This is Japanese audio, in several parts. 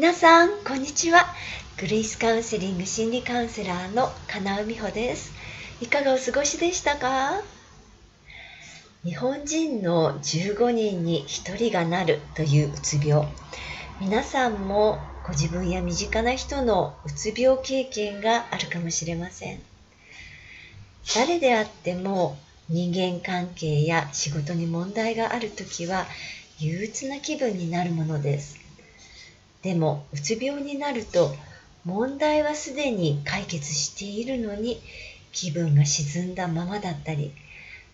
皆さんこんにちは。グレイスカウンセリング心理カウンセラーの金尾美穂です。いかがお過ごしでしたか？日本人の15人に1人がなるといううつ病。皆さんもご自分や身近な人のうつ病経験があるかもしれません。誰であっても人間関係や仕事に問題がある時は憂鬱な気分になるものです。でもうつ病になると問題はすでに解決しているのに気分が沈んだままだったり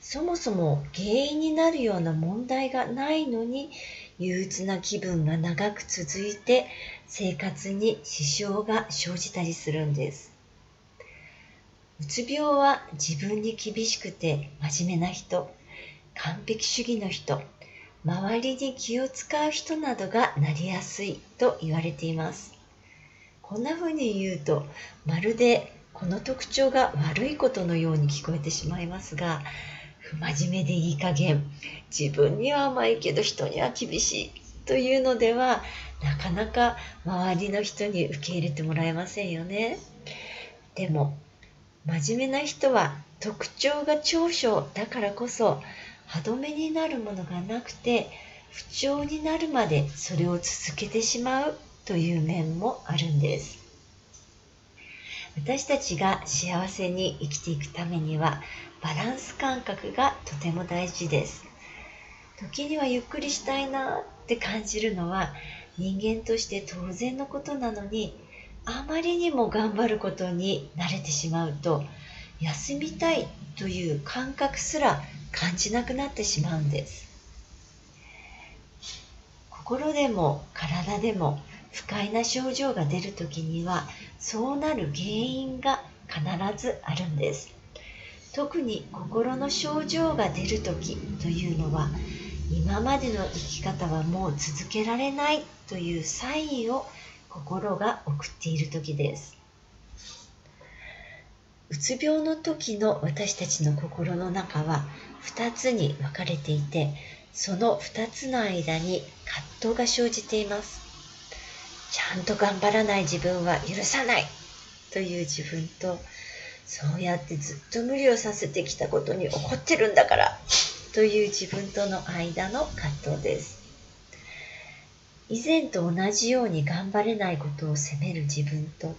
そもそも原因になるような問題がないのに憂鬱な気分が長く続いて生活に支障が生じたりするんです。うつ病は自分に厳しくて真面目な人完璧主義の人周りに気を使う人などがなりやすいと言われています。こんな風に言うとまるでこの特徴が悪いことのように聞こえてしまいますが不真面目でいい加減自分には甘いけど人には厳しいというのではなかなか周りの人に受け入れてもらえませんよね。でも真面目な人は特徴が長所だからこそ歯止めになるものがなくて不調になるまでそれを続けてしまうという面もあるんです。私たちが幸せに生きていくためにはバランス感覚がとても大事です。時にはゆっくりしたいなって感じるのは人間として当然のことなのにあまりにも頑張ることに慣れてしまうと休みたいという感覚すら感じなくなってしまうんです。心でも体でも不快な症状が出る時にはそうなる原因が必ずあるんです。特に心の症状が出る時というのは今までの生き方はもう続けられないというサインを心が送っている時です。うつ病の時の私たちの心の中は2つに分かれていてその2つの間に葛藤が生じています。ちゃんと頑張らない自分は許さないという自分とそうやってずっと無理をさせてきたことに怒ってるんだからという自分との間の葛藤です。以前と同じように頑張れないことを責める自分と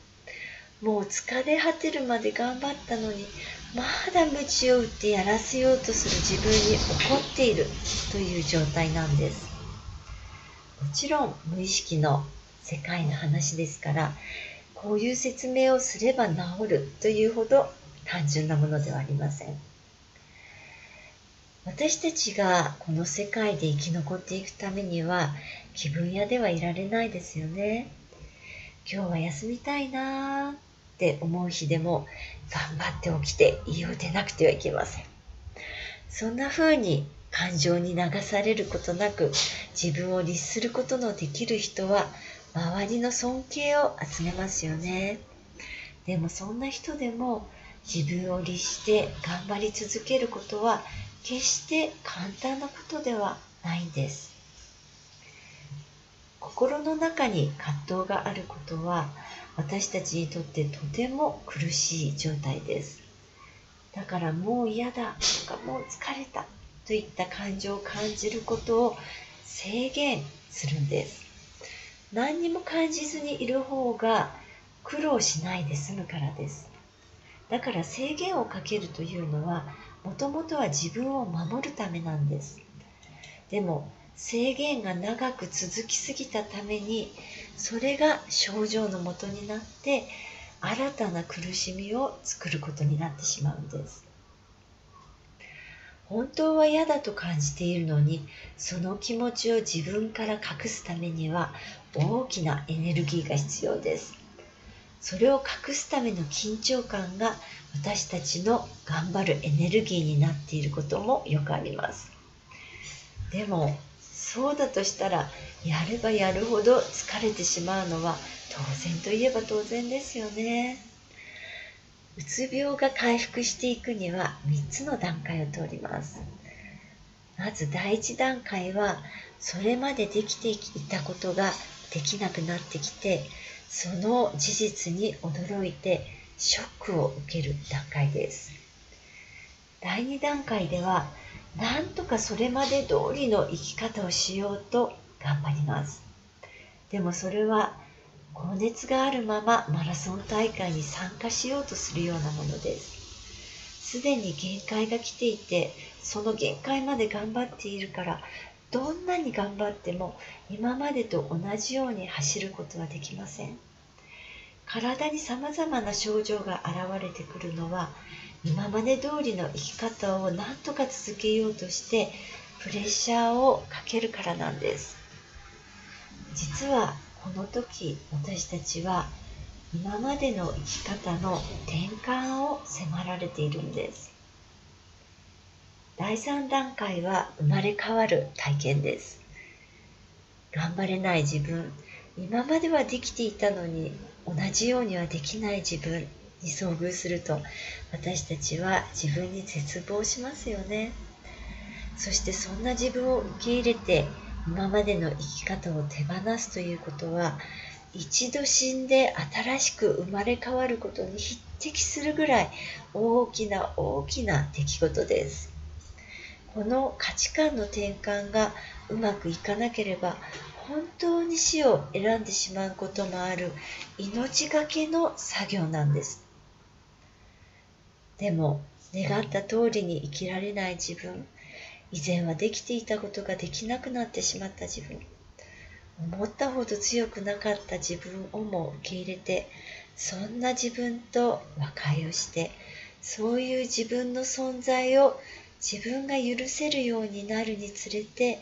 もう疲れ果てるまで頑張ったのにまだ鞭を打ってやらせようとする自分に怒っているという状態なんです。もちろん無意識の世界の話ですからこういう説明をすれば治るというほど単純なものではありません。私たちがこの世界で生き残っていくためには気分屋ではいられないですよね。今日は休みたいなって思う日でも頑張って起きて家を出なくてはいけません。そんな風に感情に流されることなく自分を律することのできる人は周りの尊敬を集めますよね。でもそんな人でも自分を律して頑張り続けることは決して簡単なことではないんです。心の中に葛藤があることは私たちにとってとても苦しい状態です。だからもう嫌だとかもう疲れたといった感情を感じることを制限するんです。何にも感じずにいる方が苦労しないで済むからです。だから制限をかけるというのはもともとは自分を守るためなんです。でも制限が長く続きすぎたためにそれが症状のもとになって新たな苦しみを作ることになってしまうんです。本当は嫌だと感じているのにその気持ちを自分から隠すためには大きなエネルギーが必要です。それを隠すための緊張感が私たちの頑張るエネルギーになっていることもよくあります。でもそうだとしたらやればやるほど疲れてしまうのは当然といえば当然ですよね。うつ病が回復していくには3つの段階を通ります。まず第1段階はそれまでできていたことができなくなってきてその事実に驚いてショックを受ける段階です。第2段階ではなんとかそれまで通りの生き方をしようと頑張ります。でもそれは高熱があるままマラソン大会に参加しようとするようなものです。すでに限界が来ていてその限界まで頑張っているからどんなに頑張っても今までと同じように走ることはできません。体にさまざまな症状が現れてくるのは今まで通りの生き方を何とか続けようとしてプレッシャーをかけるからなんです。実はこの時私たちは今までの生き方の転換を迫られているんです。第3段階は生まれ変わる体験です。頑張れない自分今まではできていたのに同じようにはできない自分に遭遇すると私たちは自分に絶望しますよね。そしてそんな自分を受け入れて今までの生き方を手放すということは一度死んで新しく生まれ変わることに匹敵するぐらい大きな大きな出来事です。この価値観の転換がうまくいかなければ本当に死を選んでしまうこともある命がけの作業なんです。でも願った通りに生きられない自分以前はできていたことができなくなってしまった自分思ったほど強くなかった自分をも受け入れてそんな自分と和解をしてそういう自分の存在を自分が許せるようになるにつれて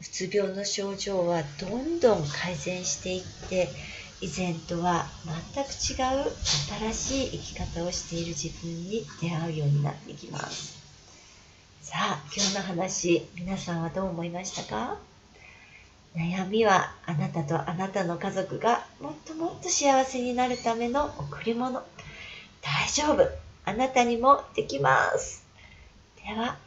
うつ病の症状はどんどん改善していって以前とは全く違う新しい生き方をしている自分に出会うようになってきます。さあ今日の話皆さんはどう思いましたか？悩みはあなたとあなたの家族がもっともっと幸せになるための贈り物。大丈夫。あなたにもできます。では